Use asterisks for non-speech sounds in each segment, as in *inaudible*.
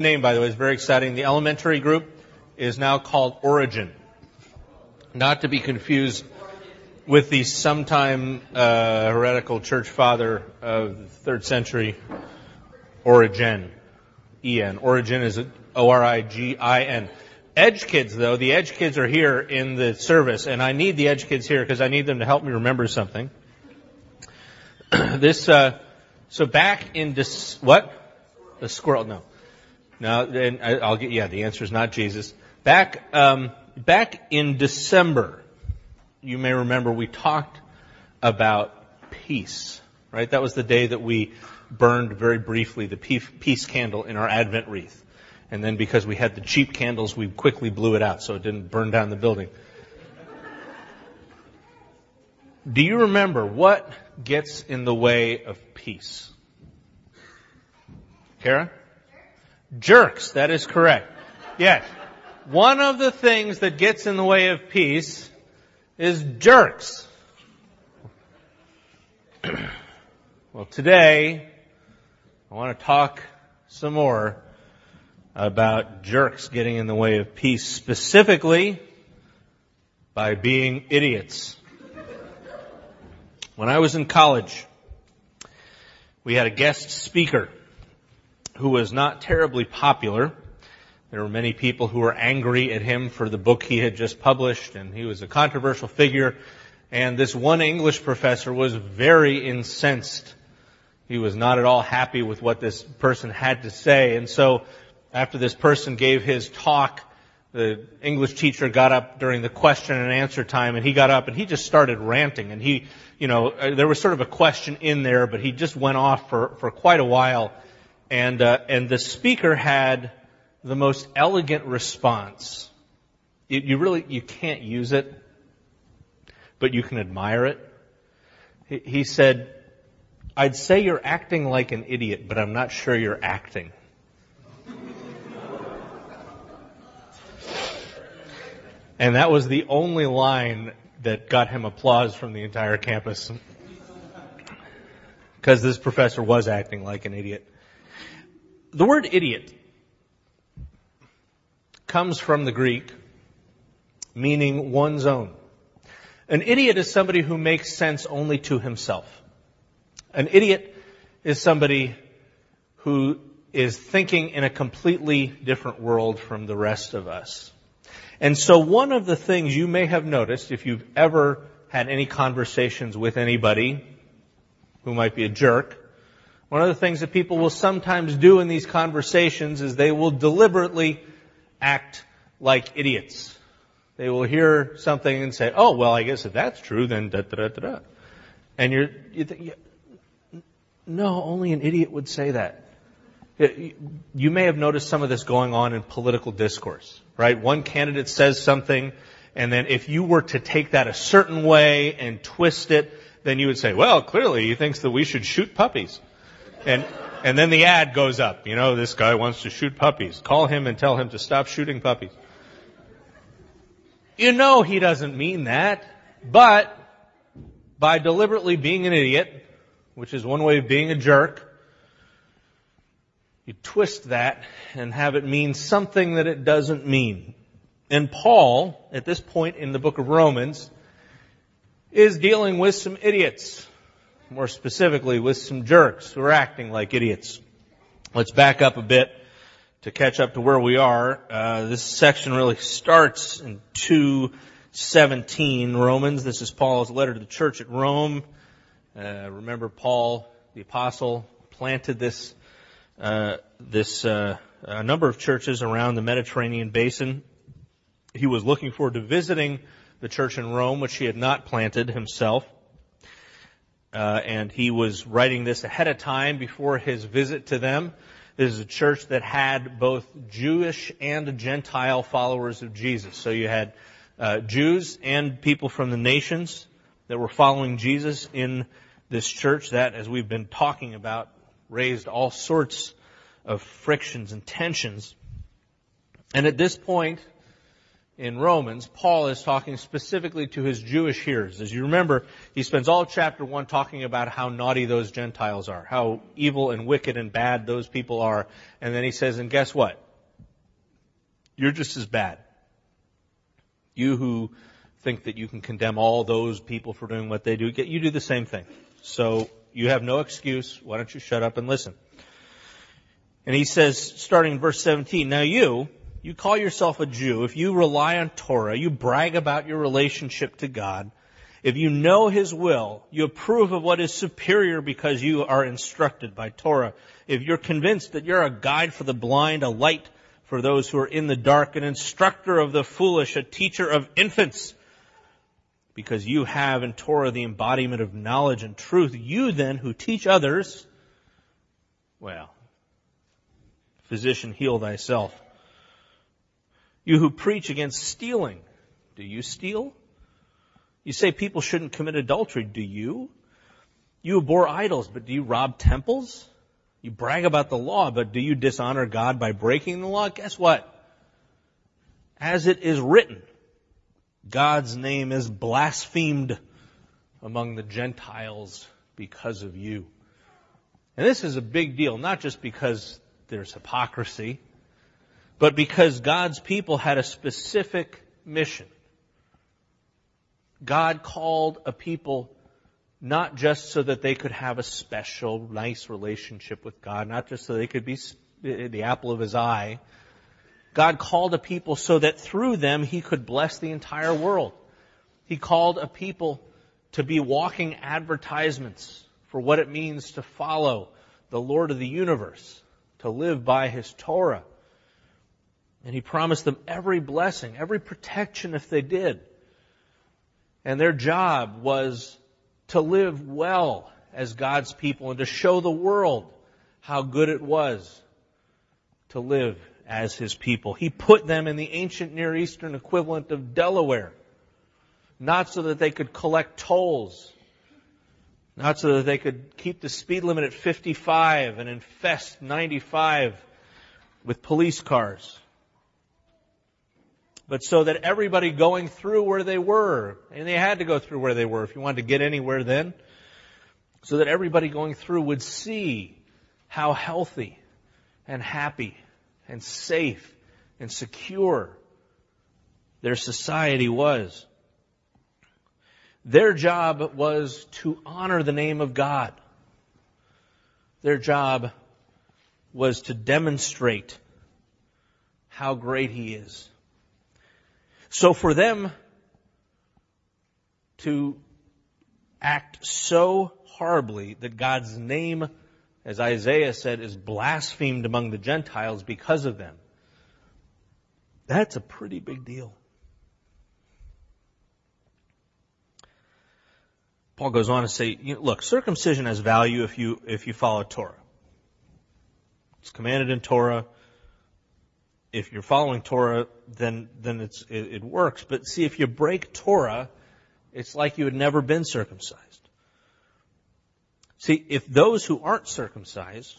name, by the way, is very exciting. The elementary group is now called Origin. Not to be confused with the sometime uh, heretical church father of the third century, Origen. E-N. Origin is O-R-I-G-I-N. Edge kids, though, the Edge kids are here in the service, and I need the Edge kids here because I need them to help me remember something. *clears throat* this, uh, so back in this, what? The squirrel, no. No, and I'll get, yeah, the answer is not Jesus. Back, um, back in December, you may remember we talked about peace, right? That was the day that we burned very briefly the peace candle in our Advent wreath. And then because we had the cheap candles, we quickly blew it out so it didn't burn down the building. Do you remember what gets in the way of peace? Kara? Jerks, that is correct. Yes. One of the things that gets in the way of peace is jerks. *clears throat* well, today, I want to talk some more about jerks getting in the way of peace, specifically by being idiots. When I was in college, we had a guest speaker who was not terribly popular. There were many people who were angry at him for the book he had just published, and he was a controversial figure. And this one English professor was very incensed. He was not at all happy with what this person had to say. And so, after this person gave his talk, the English teacher got up during the question and answer time, and he got up and he just started ranting. And he, you know, uh, there was sort of a question in there, but he just went off for, for quite a while and uh, and the speaker had the most elegant response. You, you, really you can't use it, but you can admire it. He, he said, "I'd say you're acting like an idiot, but I'm not sure you're acting." and that was the only line that got him applause from the entire campus. Because this professor was acting like an idiot. The word idiot comes from the Greek meaning one's own. An idiot is somebody who makes sense only to himself. An idiot is somebody who is thinking in a completely different world from the rest of us. And so one of the things you may have noticed if you've ever had any conversations with anybody who might be a jerk one of the things that people will sometimes do in these conversations is they will deliberately act like idiots. They will hear something and say, oh, well, I guess if that's true, then da da da da. And you're, you think, no, only an idiot would say that. You may have noticed some of this going on in political discourse, right? One candidate says something, and then if you were to take that a certain way and twist it, then you would say, well, clearly he thinks that we should shoot puppies. And, and then the ad goes up. You know, this guy wants to shoot puppies. Call him and tell him to stop shooting puppies. You know he doesn't mean that, but by deliberately being an idiot, which is one way of being a jerk, you twist that and have it mean something that it doesn't mean. And Paul, at this point in the book of Romans, is dealing with some idiots more specifically with some jerks who are acting like idiots. Let's back up a bit to catch up to where we are. Uh, this section really starts in 217 Romans. This is Paul's letter to the church at Rome. Uh, remember, Paul, the apostle, planted this uh, this uh, a number of churches around the Mediterranean basin. He was looking forward to visiting the church in Rome, which he had not planted himself uh, and he was writing this ahead of time before his visit to them. This is a church that had both Jewish and Gentile followers of Jesus. So you had uh, Jews and people from the nations that were following Jesus in this church. That, as we've been talking about, raised all sorts of frictions and tensions. And at this point in Romans, Paul is talking specifically to his Jewish hearers. As you remember, he spends all chapter 1 talking about how naughty those Gentiles are, how evil and wicked and bad those people are. And then he says, and guess what? You're just as bad. You who think that you can condemn all those people for doing what they do, you do the same thing. So you have no excuse. Why don't you shut up and listen? And he says, starting in verse 17, now you, you call yourself a Jew, if you rely on Torah, you brag about your relationship to God, if you know His will, you approve of what is superior because you are instructed by Torah. If you're convinced that you're a guide for the blind, a light for those who are in the dark, an instructor of the foolish, a teacher of infants, because you have in Torah the embodiment of knowledge and truth, you then who teach others, well, physician, heal thyself. You who preach against stealing, do you steal? You say people shouldn't commit adultery, do you? You abhor idols, but do you rob temples? You brag about the law, but do you dishonor God by breaking the law? Guess what? As it is written, God's name is blasphemed among the Gentiles because of you. And this is a big deal, not just because there's hypocrisy, but because God's people had a specific mission. God called a people not just so that they could have a special, nice relationship with God, not just so they could be the apple of his eye. God called a people so that through them he could bless the entire world. He called a people to be walking advertisements for what it means to follow the Lord of the universe, to live by his Torah. And he promised them every blessing, every protection if they did. And their job was to live well as God's people and to show the world how good it was to live as his people. He put them in the ancient Near Eastern equivalent of Delaware, not so that they could collect tolls, not so that they could keep the speed limit at 55 and infest 95 with police cars but so that everybody going through where they were, and they had to go through where they were if you wanted to get anywhere then, so that everybody going through would see how healthy and happy and safe and secure their society was. Their job was to honor the name of God. Their job was to demonstrate how great He is. So for them to act so horribly that God's name, as Isaiah said, is blasphemed among the Gentiles because of them, that's a pretty big deal. Paul goes on to say, look, circumcision has value if you, if you follow Torah. It's commanded in Torah if you're following Torah, then then it, it, works. But see, if you break Torah, it's like you had never been circumcised. See, if those who aren't circumcised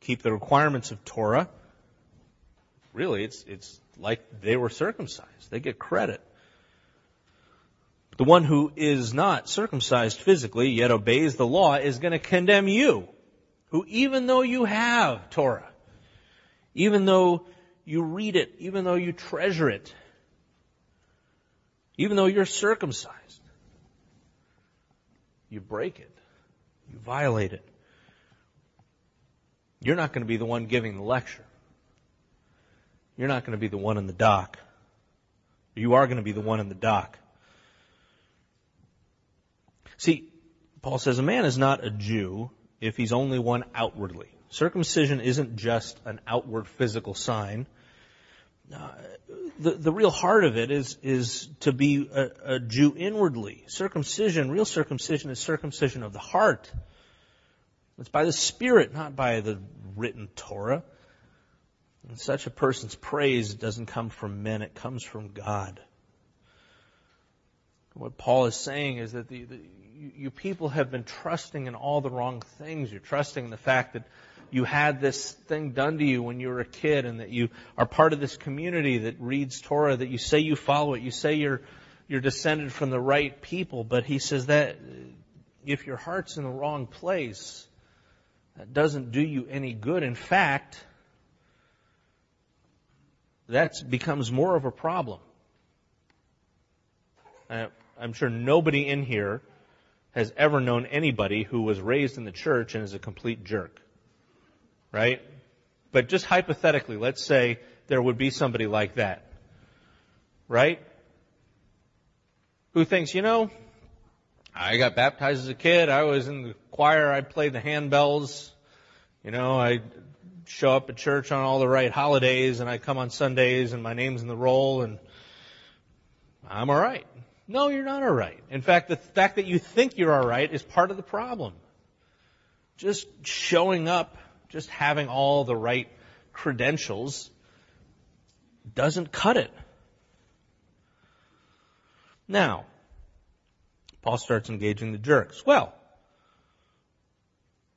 keep the requirements of Torah, really, it's it's like they were circumcised. They get credit. The one who is not circumcised physically, yet obeys the law, is going to condemn you, who even though you have Torah, even though you read it, even though you treasure it, even though you're circumcised. You break it. You violate it. You're not going to be the one giving the lecture. You're not going to be the one in the dock. You are going to be the one in the dock. See, Paul says a man is not a Jew if he's only one outwardly. Circumcision isn't just an outward physical sign. Uh, the, the real heart of it is, is to be a, a Jew inwardly. Circumcision, real circumcision is circumcision of the heart. It's by the Spirit, not by the written Torah. And such a person's praise doesn't come from men, it comes from God. What Paul is saying is that the, the you, you people have been trusting in all the wrong things. You're trusting in the fact that you had this thing done to you when you were a kid and that you are part of this community that reads Torah, that you say you follow it, you say you're, you're descended from the right people, but he says that if your heart's in the wrong place, that doesn't do you any good. In fact, that becomes more of a problem. I'm sure nobody in here has ever known anybody who was raised in the church and is a complete jerk. Right? But just hypothetically, let's say there would be somebody like that. Right? Who thinks, you know, I got baptized as a kid, I was in the choir, I played the handbells, you know, I show up at church on all the right holidays and I come on Sundays and my name's in the roll and I'm alright. No, you're not alright. In fact, the fact that you think you're alright is part of the problem. Just showing up, just having all the right credentials doesn't cut it. Now, Paul starts engaging the jerks. Well,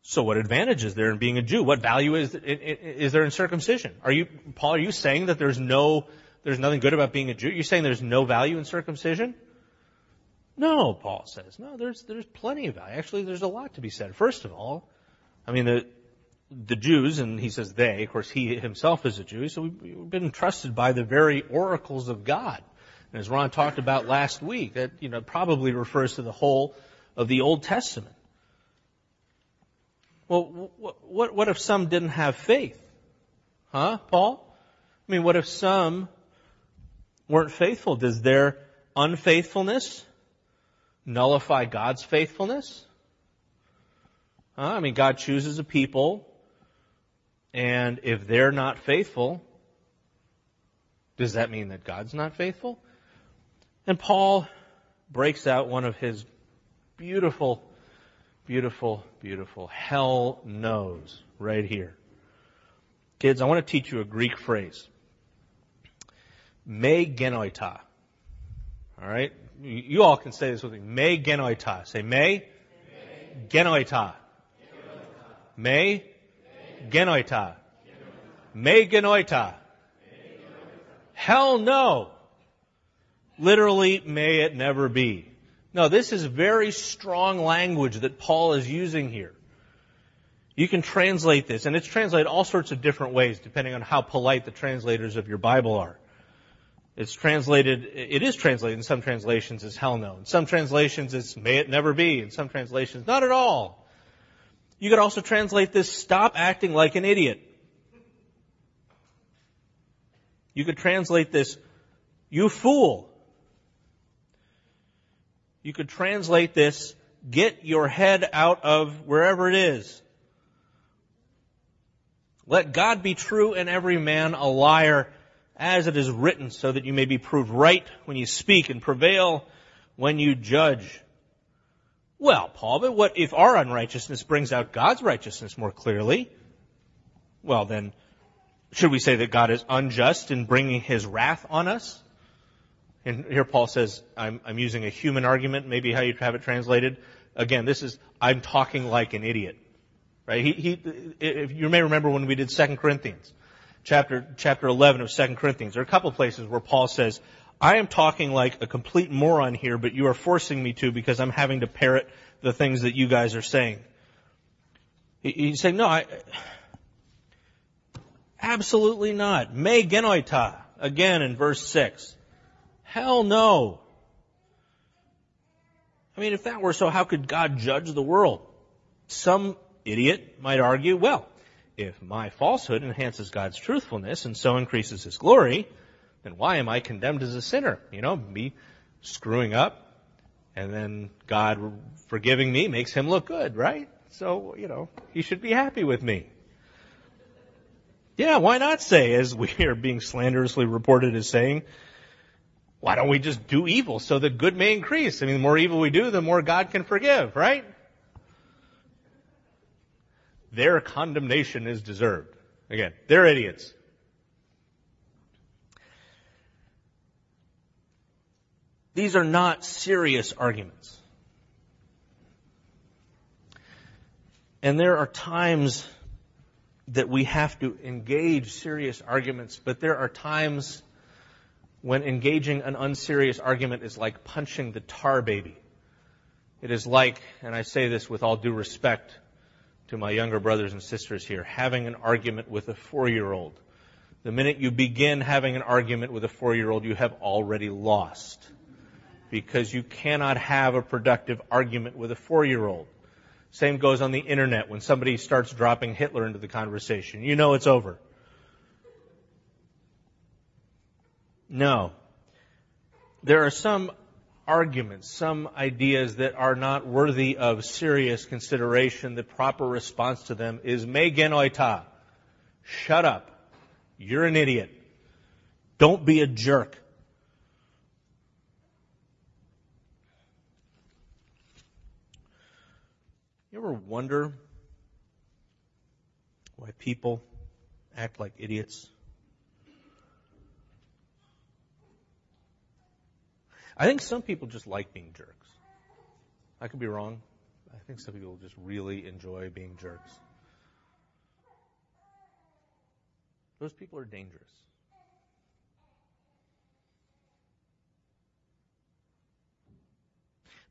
so what advantage is there in being a Jew? What value is, is there in circumcision? Are you, Paul, are you saying that there's no, there's nothing good about being a Jew? You're saying there's no value in circumcision? No, Paul says. No, there's, there's plenty of value. Actually, there's a lot to be said. First of all, I mean, the, the Jews, and he says they, of course he himself is a Jew, so we've been trusted by the very oracles of God. And as Ron talked about last week, that, you know, probably refers to the whole of the Old Testament. Well, what, what if some didn't have faith? Huh, Paul? I mean, what if some weren't faithful? Does their unfaithfulness nullify God's faithfulness? Huh? I mean, God chooses a people, and if they're not faithful, does that mean that God's not faithful? And Paul breaks out one of his beautiful, beautiful, beautiful hell nos right here. Kids, I want to teach you a Greek phrase. Me genoita. All right? You all can say this with me. Me genoita. Say me. Genoita. Me. Genoita. Me genoita. Hell no. Literally, may it never be. No, this is very strong language that Paul is using here. You can translate this, and it's translated all sorts of different ways depending on how polite the translators of your Bible are. It's translated, it is translated in some translations as hell no. In some translations it's may it never be. In some translations, not at all. You could also translate this, stop acting like an idiot. You could translate this, you fool. You could translate this, get your head out of wherever it is. Let God be true and every man a liar, as it is written, so that you may be proved right when you speak and prevail when you judge. Well, Paul, but what if our unrighteousness brings out God's righteousness more clearly? Well, then, should we say that God is unjust in bringing his wrath on us? And here Paul says, I'm, I'm using a human argument, maybe how you'd have it translated. Again, this is, I'm talking like an idiot. Right? He, he, if you may remember when we did 2 Corinthians, chapter, chapter 11 of 2 Corinthians, there are a couple places where Paul says, I am talking like a complete moron here, but you are forcing me to because I'm having to parrot the things that you guys are saying. He, he's saying, no, I, absolutely not. Me genoita, again in verse 6. Hell no. I mean, if that were so, how could God judge the world? Some idiot might argue, well, if my falsehood enhances God's truthfulness and so increases His glory, then why am I condemned as a sinner? You know, me screwing up and then God forgiving me makes Him look good, right? So, you know, He should be happy with me. Yeah, why not say, as we *laughs* are being slanderously reported as saying, why don't we just do evil so that good may increase? I mean, the more evil we do, the more God can forgive, right? Their condemnation is deserved. Again, they're idiots. These are not serious arguments. And there are times that we have to engage serious arguments, but there are times when engaging an unserious argument is like punching the tar baby. It is like, and I say this with all due respect to my younger brothers and sisters here, having an argument with a four year old. The minute you begin having an argument with a four year old, you have already lost. Because you cannot have a productive argument with a four year old. Same goes on the internet when somebody starts dropping Hitler into the conversation. You know it's over. No. There are some arguments, some ideas that are not worthy of serious consideration. The proper response to them is me genoita. Shut up. You're an idiot. Don't be a jerk. Ever wonder why people act like idiots? I think some people just like being jerks. I could be wrong. I think some people just really enjoy being jerks. Those people are dangerous.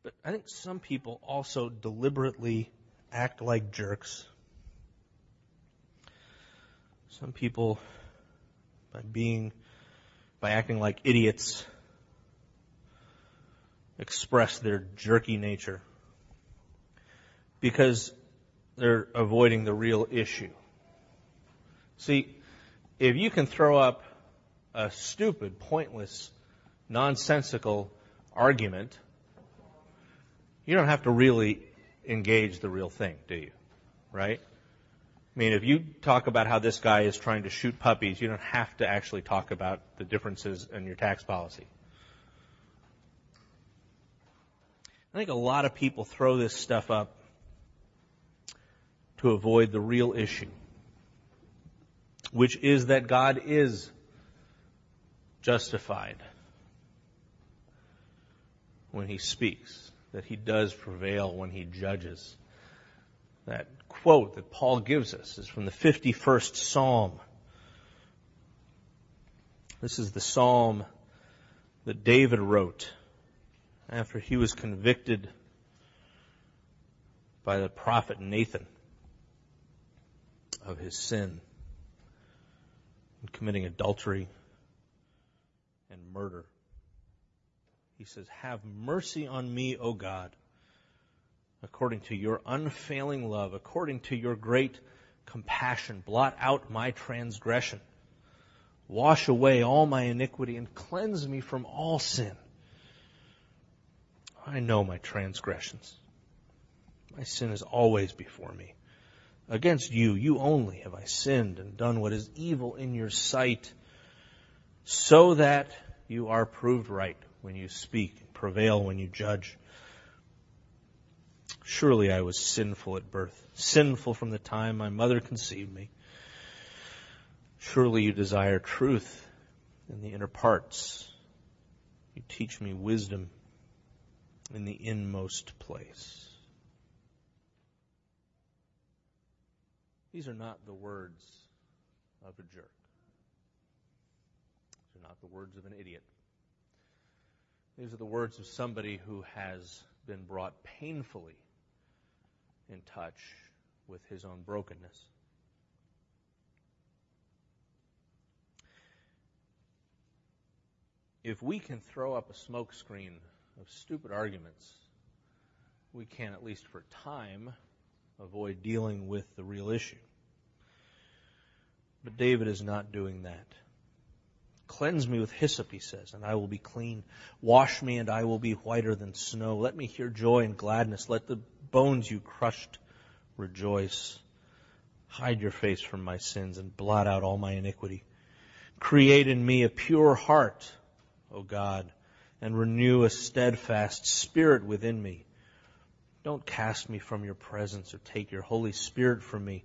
But I think some people also deliberately act like jerks. Some people, by being, by acting like idiots, express their jerky nature because they're avoiding the real issue. See, if you can throw up a stupid, pointless, nonsensical argument you don't have to really engage the real thing, do you? Right? I mean, if you talk about how this guy is trying to shoot puppies, you don't have to actually talk about the differences in your tax policy. I think a lot of people throw this stuff up to avoid the real issue, which is that God is justified when he speaks that he does prevail when he judges. That quote that Paul gives us is from the 51st Psalm. This is the Psalm that David wrote after he was convicted by the prophet Nathan of his sin in committing adultery and murder. He says, Have mercy on me, O God, according to your unfailing love, according to your great compassion. Blot out my transgression. Wash away all my iniquity and cleanse me from all sin. I know my transgressions. My sin is always before me. Against you, you only have I sinned and done what is evil in your sight, so that you are proved right when you speak prevail when you judge. Surely I was sinful at birth, sinful from the time my mother conceived me. Surely you desire truth in the inner parts. You teach me wisdom in the inmost place. These are not the words of a jerk. These are not the words of an idiot. These are the words of somebody who has been brought painfully in touch with his own brokenness. If we can throw up a smokescreen of stupid arguments, we can, at least for time, avoid dealing with the real issue. But David is not doing that. Cleanse me with hyssop, he says, and I will be clean. Wash me, and I will be whiter than snow. Let me hear joy and gladness. Let the bones you crushed rejoice. Hide your face from my sins and blot out all my iniquity. Create in me a pure heart, O God, and renew a steadfast spirit within me. Don't cast me from your presence or take your Holy Spirit from me.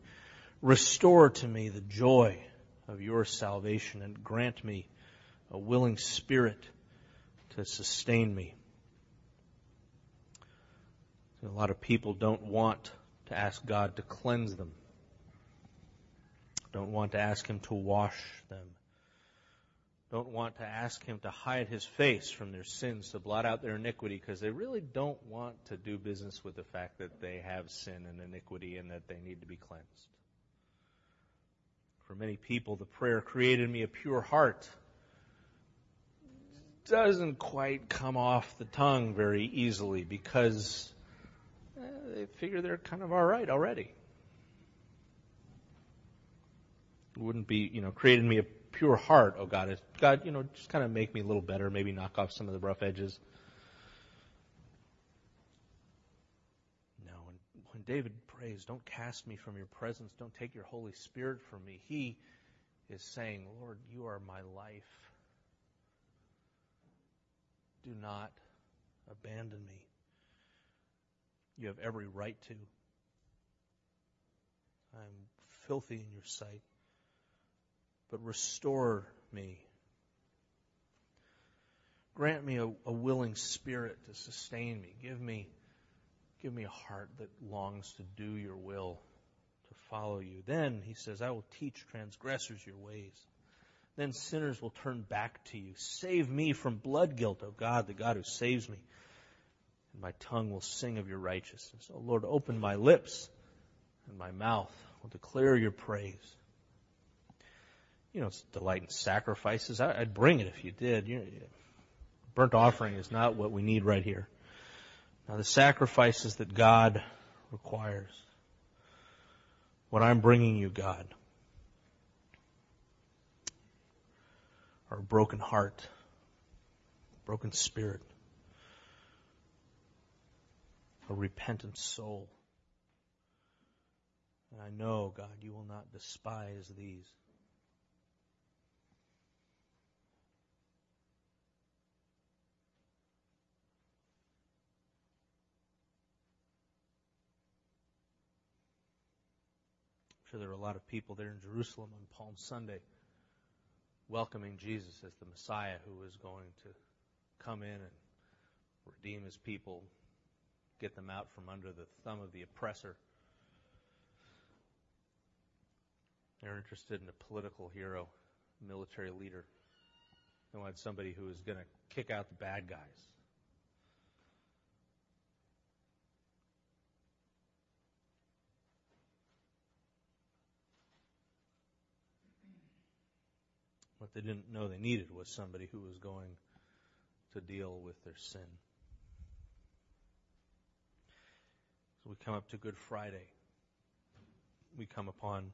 Restore to me the joy of your salvation and grant me a willing spirit to sustain me. A lot of people don't want to ask God to cleanse them. Don't want to ask Him to wash them. Don't want to ask Him to hide His face from their sins, to blot out their iniquity, because they really don't want to do business with the fact that they have sin and iniquity and that they need to be cleansed. For many people, the prayer created me a pure heart doesn't quite come off the tongue very easily because eh, they figure they're kind of all right already. It wouldn't be, you know, created me a pure heart, oh God. God, you know, just kind of make me a little better, maybe knock off some of the rough edges. No, when, when David prays, don't cast me from your presence, don't take your Holy Spirit from me, he is saying, Lord, you are my life. Do not abandon me. You have every right to. I'm filthy in your sight but restore me. Grant me a, a, willing spirit to sustain me. Give me, give me a heart that longs to do your will, to follow you. Then, he says, I will teach transgressors your ways. Then sinners will turn back to you. Save me from blood guilt, O God, the God who saves me. And my tongue will sing of your righteousness. O Lord, open my lips, and my mouth will declare your praise you know, it's delight in sacrifices. I, would bring it if you did. Burnt offering is not what we need right here. Now, the sacrifices that God requires, what I'm bringing you, God, are a broken heart, broken spirit, a repentant soul. And I know, God, you will not despise these. Sure there were a lot of people there in Jerusalem on Palm Sunday welcoming Jesus as the Messiah who was going to come in and redeem his people, get them out from under the thumb of the oppressor. They're interested in a political hero, military leader. They wanted somebody who was going to kick out the bad guys. What they didn't know they needed was somebody who was going to deal with their sin. So we come up to Good Friday. We come upon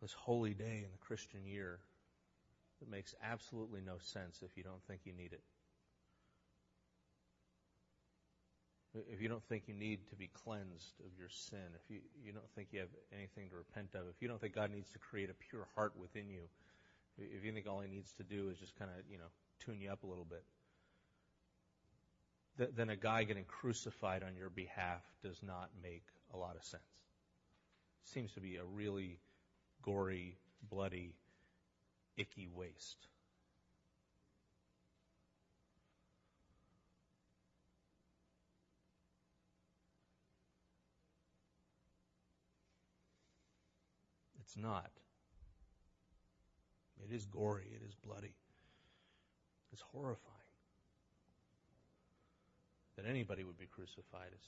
this holy day in the Christian year that makes absolutely no sense if you don't think you need it. If you don't think you need to be cleansed of your sin, if you, you don't think you have anything to repent of, if you don't think God needs to create a pure heart within you, if you think all He needs to do is just kind of, you know, tune you up a little bit, th- then a guy getting crucified on your behalf does not make a lot of sense. Seems to be a really gory, bloody, icky waste. It's not. It is gory. It is bloody. It's horrifying. That anybody would be crucified is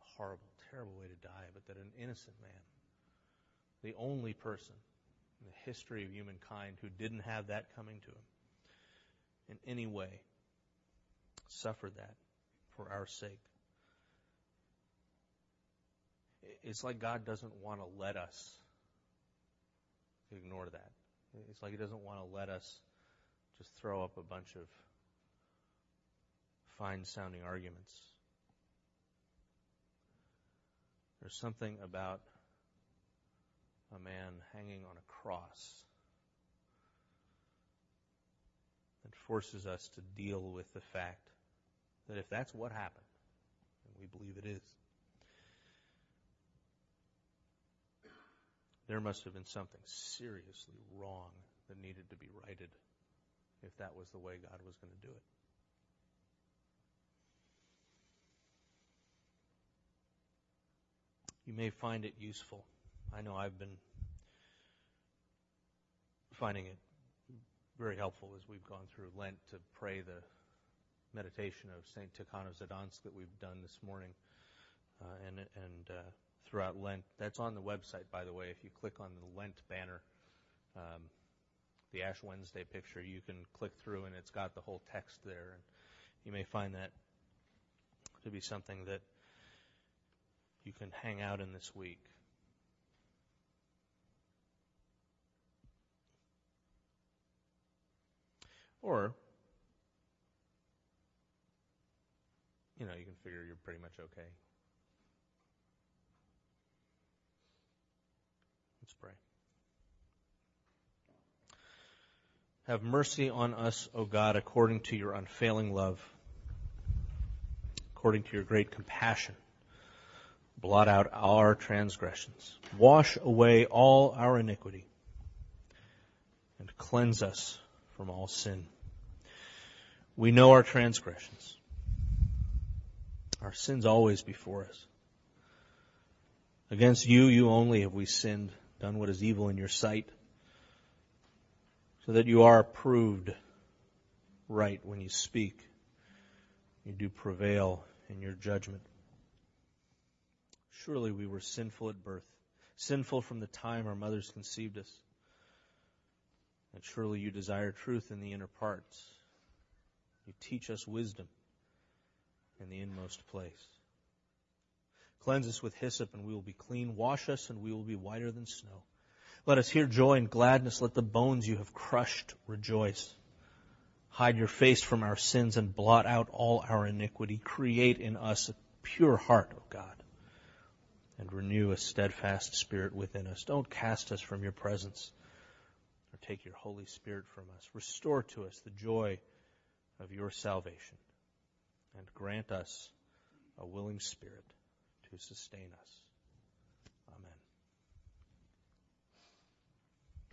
a horrible, terrible way to die, but that an innocent man, the only person in the history of humankind who didn't have that coming to him in any way, suffered that for our sake. It's like God doesn't want to let us ignore that. It's like he doesn't want to let us just throw up a bunch of fine sounding arguments. There's something about a man hanging on a cross that forces us to deal with the fact that if that's what happened, and we believe it is, There must have been something seriously wrong that needed to be righted if that was the way God was going to do it. You may find it useful I know I've been finding it very helpful as we've gone through Lent to pray the meditation of St. Tikhon of Zadonsk that we've done this morning uh, and, and uh, throughout Lent. That's on the website, by the way. If you click on the Lent banner, um, the Ash Wednesday picture, you can click through and it's got the whole text there. And you may find that to be something that you can hang out in this week. Or, you know, you can figure you're pretty much okay. Let's pray. Have mercy on us, O God, according to your unfailing love, according to your great compassion. Blot out our transgressions. Wash away all our iniquity and cleanse us from all sin. We know our transgressions. Our sins always before us. Against you, you only have we sinned, done what is evil in your sight, so that you are proved right when you speak. You do prevail in your judgment. Surely we were sinful at birth, sinful from the time our mothers conceived us. And surely you desire truth in the inner parts. You teach us wisdom in the inmost place. Cleanse us with hyssop and we will be clean. Wash us and we will be whiter than snow. Let us hear joy and gladness. Let the bones you have crushed rejoice. Hide your face from our sins and blot out all our iniquity. Create in us a pure heart, O God, and renew a steadfast spirit within us. Don't cast us from your presence or take your Holy Spirit from us. Restore to us the joy of your salvation and grant us a willing spirit to sustain us.